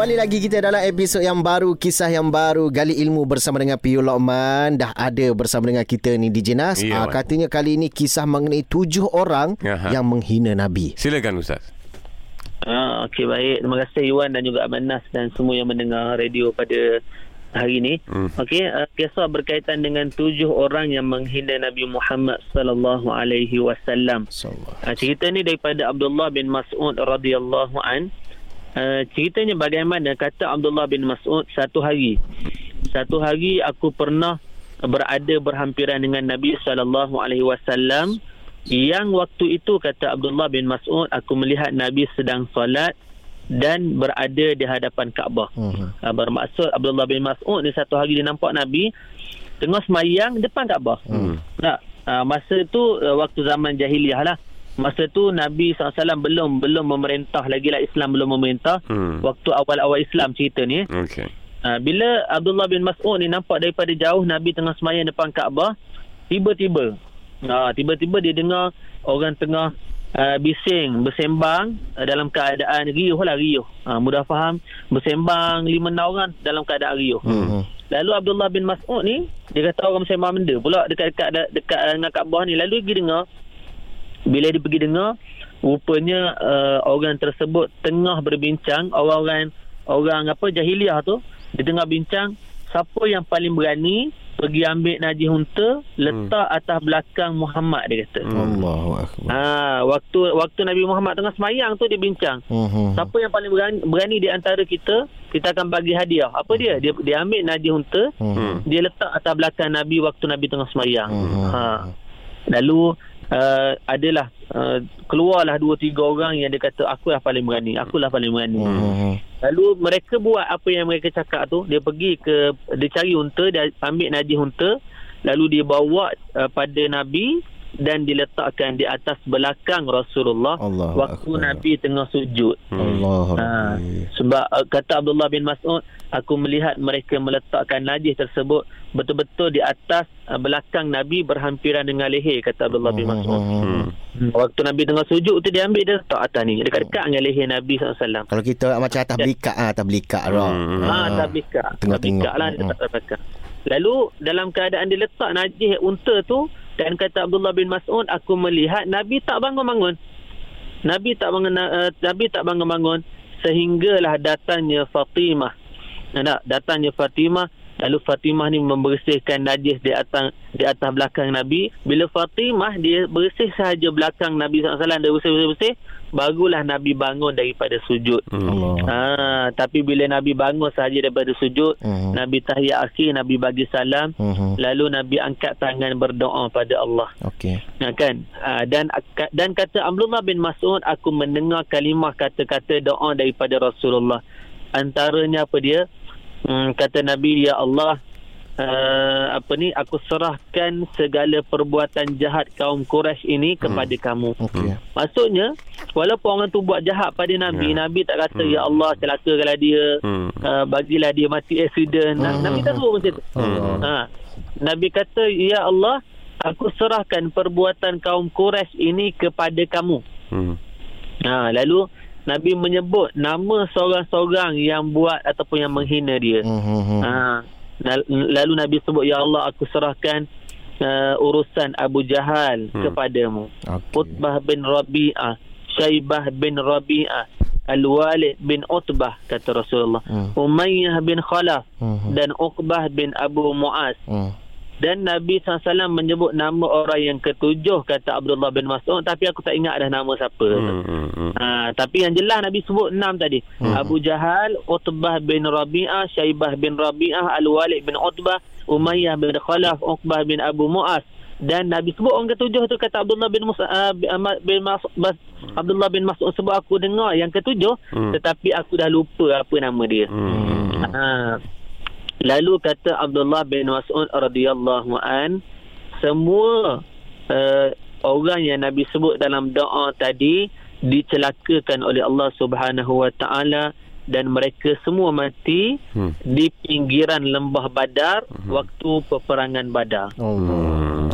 Kembali lagi kita dalam episod yang baru Kisah yang baru Gali ilmu bersama dengan Piyu Lokman Dah ada bersama dengan kita ni DJ Nas Ya, Ah, Wan. Katanya kali ini kisah mengenai tujuh orang Aha. Yang menghina Nabi Silakan Ustaz. Ah, Okey baik. Terima kasih Iwan dan juga Abang Nas dan semua yang mendengar radio pada hari ini. Hmm. Okey, uh, kisah berkaitan dengan tujuh orang yang menghina Nabi Muhammad sallallahu alaihi wasallam. Uh, cerita ni daripada Abdullah bin Mas'ud radhiyallahu an. Uh, ceritanya bagaimana kata Abdullah bin Mas'ud satu hari. Satu hari aku pernah berada berhampiran dengan Nabi sallallahu alaihi wasallam yang waktu itu kata Abdullah bin Mas'ud aku melihat Nabi sedang solat dan berada di hadapan Kaabah. Mhm. Uh, bermaksud Abdullah bin Mas'ud ni satu hari dia nampak Nabi tengah semayang depan Kaabah. Hmm. Tak. Uh, masa tu uh, waktu zaman jahiliah lah. Masa tu Nabi SAW belum belum memerintah lagi lah Islam belum memerintah. Hmm. Waktu awal-awal Islam cerita ni. Okey. Uh, bila Abdullah bin Mas'ud ni nampak daripada jauh Nabi tengah semayang depan Kaabah, tiba-tiba uh, tiba-tiba dia dengar orang tengah uh, bising, bersembang uh, dalam keadaan riuh lah riuh. Uh, mudah faham, bersembang lima enam orang dalam keadaan riuh. Mhm. Lalu Abdullah bin Mas'ud ni dia kata orang bersembang benda pula dekat-dekat dekat, dengan Kaabah ni lalu dia pergi dengar bila dia pergi dengar rupanya uh, orang tersebut tengah berbincang orang-orang orang apa jahiliah tu dia tengah bincang siapa yang paling berani pergi ambil najis unta letak atas belakang Muhammad dia kata. Hmm. Allahu Akbar Ha waktu waktu Nabi Muhammad tengah semayang tu dia bincang Mhm. Siapa yang paling berani, berani di antara kita, kita akan bagi hadiah. Apa dia? Dia dia ambil najis unta, Mhm. dia letak atas belakang Nabi waktu Nabi tengah semayang. Mhm. Ha. Lalu uh, adalah uh, keluarlah dua tiga orang yang dia kata aku lah paling berani, aku lah paling berani. Mhm. Lalu mereka buat apa yang mereka cakap tu, dia pergi ke dia cari unta, dia ambil najis unta, lalu dia bawa uh, pada Nabi dan diletakkan di atas belakang Rasulullah Allahu waktu Akbar. Nabi tengah sujud. Allahu Ha, Akbar sebab uh, kata Abdullah bin Mas'ud, aku melihat mereka meletakkan najis tersebut betul-betul di atas uh, belakang Nabi berhampiran dengan leher kata Abdullah bin Mas'ud. Mhm. Hmm. Waktu Nabi tengah sujud tu dia ambil dia letak atas ni dekat-dekat dengan leher Nabi SAW. Kalau kita macam atas belikat ah, atas belikat. Hmm. Ha, tabika. Tengok-tengok. Tabika lah dia Hmm. letak atas belakang. Lalu dalam keadaan dia letak najis unta tu dan kata Abdullah bin Mas'ud aku melihat Nabi tak bangun-bangun. Nabi tak bangun uh, Nabi tak bangun-bangun sehinggalah datangnya Fatimah. Nak datangnya Fatimah lalu Fatimah ni membersihkan najis di atas di atas belakang Nabi. Bila Fatimah dia bersih sahaja belakang Nabi SAW dia bersih-bersih barulah Nabi bangun daripada sujud. Hmm. Allah. Ha, tapi bila Nabi bangun sahaja daripada sujud, Mhm. Nabi tahiyat akhir, Nabi bagi salam, Mhm. lalu Nabi angkat tangan berdoa pada Allah. Okey. Ya kan? Ha, dan dan kata Abdullah bin Mas'ud, aku mendengar kalimah kata-kata doa daripada Rasulullah. Antaranya apa dia? Hmm, kata Nabi, Ya Allah, uh, apa ni aku serahkan segala perbuatan jahat kaum Quraisy ini kepada kamu. Okey. Maksudnya walaupun orang tu buat jahat pada Nabi, Ya. Nabi tak kata Hmm. ya Allah celakakanlah dia, Hmm. uh, bagilah dia mati accident. Hmm. Nabi tak suruh macam tu. Allah. Ha. Nabi kata ya Allah, aku serahkan perbuatan kaum Quraisy ini kepada kamu. Hmm. Ha, lalu Nabi menyebut nama seorang-seorang yang buat ataupun yang menghina dia. Mhm. Ha. Lalu Nabi sebut ya Allah aku serahkan uh, urusan Abu Jahal Hmm. kepadamu. Okey. Utbah bin Rabi'ah, Syaibah bin Rabi'ah, Al-Walid bin Utbah kata Rasulullah. Hmm. Umayyah bin Khalaf Mhm. dan Uqbah bin Abu Muaz. Mhm. Dan Nabi SAW menyebut nama orang yang ketujuh kata Abdullah bin Mas'ud tapi aku tak ingat dah nama siapa. Hmm. Hmm. Hmm. Ha, tapi yang jelas Nabi sebut enam tadi. Hmm. Abu Jahal, Utbah bin Rabi'ah, Syaibah bin Rabi'ah, Al-Walid bin Utbah, Umayyah bin Khalaf, Uqbah bin Abu Mu'az. Dan Nabi sebut orang ketujuh tu kata Abdullah bin Musa, uh, bin Mas, Bas, Abdullah bin Mas'ud sebut aku dengar yang ketujuh Hmm. tetapi aku dah lupa apa nama dia. Hmm. Ha. Lalu kata Abdullah bin Mas'ud radhiyallahu an semua uh, orang yang Nabi sebut dalam doa tadi dicelakakan oleh Allah Subhanahu wa taala dan mereka semua mati Hmm. di pinggiran lembah Badar waktu peperangan Badar. Hmm.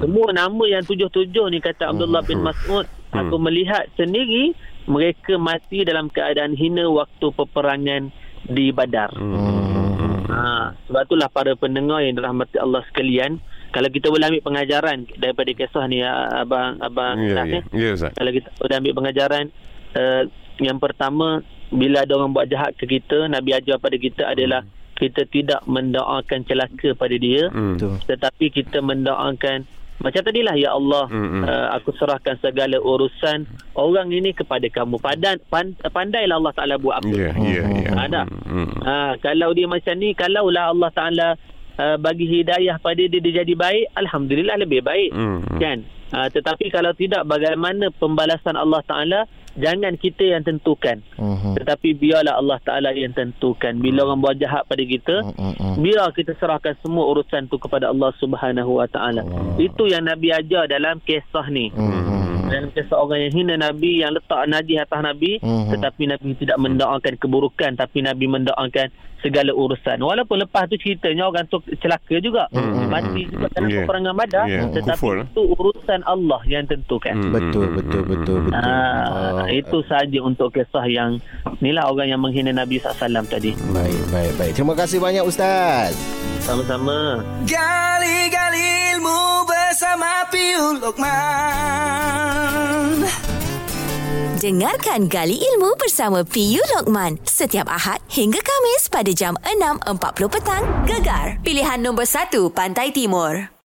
Semua nama yang tujuh-tujuh ni kata Abdullah bin Mas'ud aku melihat sendiri mereka mati dalam keadaan hina waktu peperangan di Badar. Hmm. Ha, sebab itulah para pendengar yang dirahmati Allah sekalian, kalau kita boleh ambil pengajaran daripada kisah ni abang abang ya, ya. ya Ustaz. Kalau kita boleh ambil pengajaran uh, yang pertama bila ada orang buat jahat ke kita, Nabi ajar pada kita adalah hmm. kita tidak mendoakan celaka pada dia, hmm. tetapi kita mendoakan macam tadilah ya Allah mm-hmm. uh, aku serahkan segala urusan. Orang ini kepada kamu. Padan pan, pandailah Allah Taala buat apa. Ya ya ya. Ada ha, kalau dia macam ni kalaulah Allah Taala uh, bagi hidayah pada dia dia jadi baik alhamdulillah lebih baik. Mm-hmm. kan uh, tetapi kalau tidak bagaimana pembalasan Allah Taala jangan kita yang tentukan uh-huh. tetapi biarlah Allah Taala yang tentukan bila uh-huh. orang buat jahat pada kita uh-huh. biar kita serahkan semua urusan tu kepada Allah Subhanahu Wa Taala uh-huh. itu yang Nabi ajar dalam kisah ni uh-huh dan kisah orang yang hina Nabi yang letak najis atas Nabi uh-huh. tetapi Nabi tidak mendoakan keburukan tapi Nabi mendoakan segala urusan. Walaupun lepas tu ceritanya orang tu celaka juga. Uh-huh. mati juga dalam yeah. peperangan badar yeah. tetapi Kufur. itu urusan Allah yang tentukan. Uh-huh. betul betul betul betul. uh, uh, itu saja untuk kisah yang inilah orang yang menghina Nabi SAW tadi. Baik baik baik. Terima kasih banyak Ustaz. Sama-sama. Gali-gali ilmu bersama Piul Lokman Dengarkan Gali Ilmu bersama PU Lokman setiap Ahad hingga Kamis pada jam 6.40 petang. Gegar, pilihan nombor 1 Pantai Timur.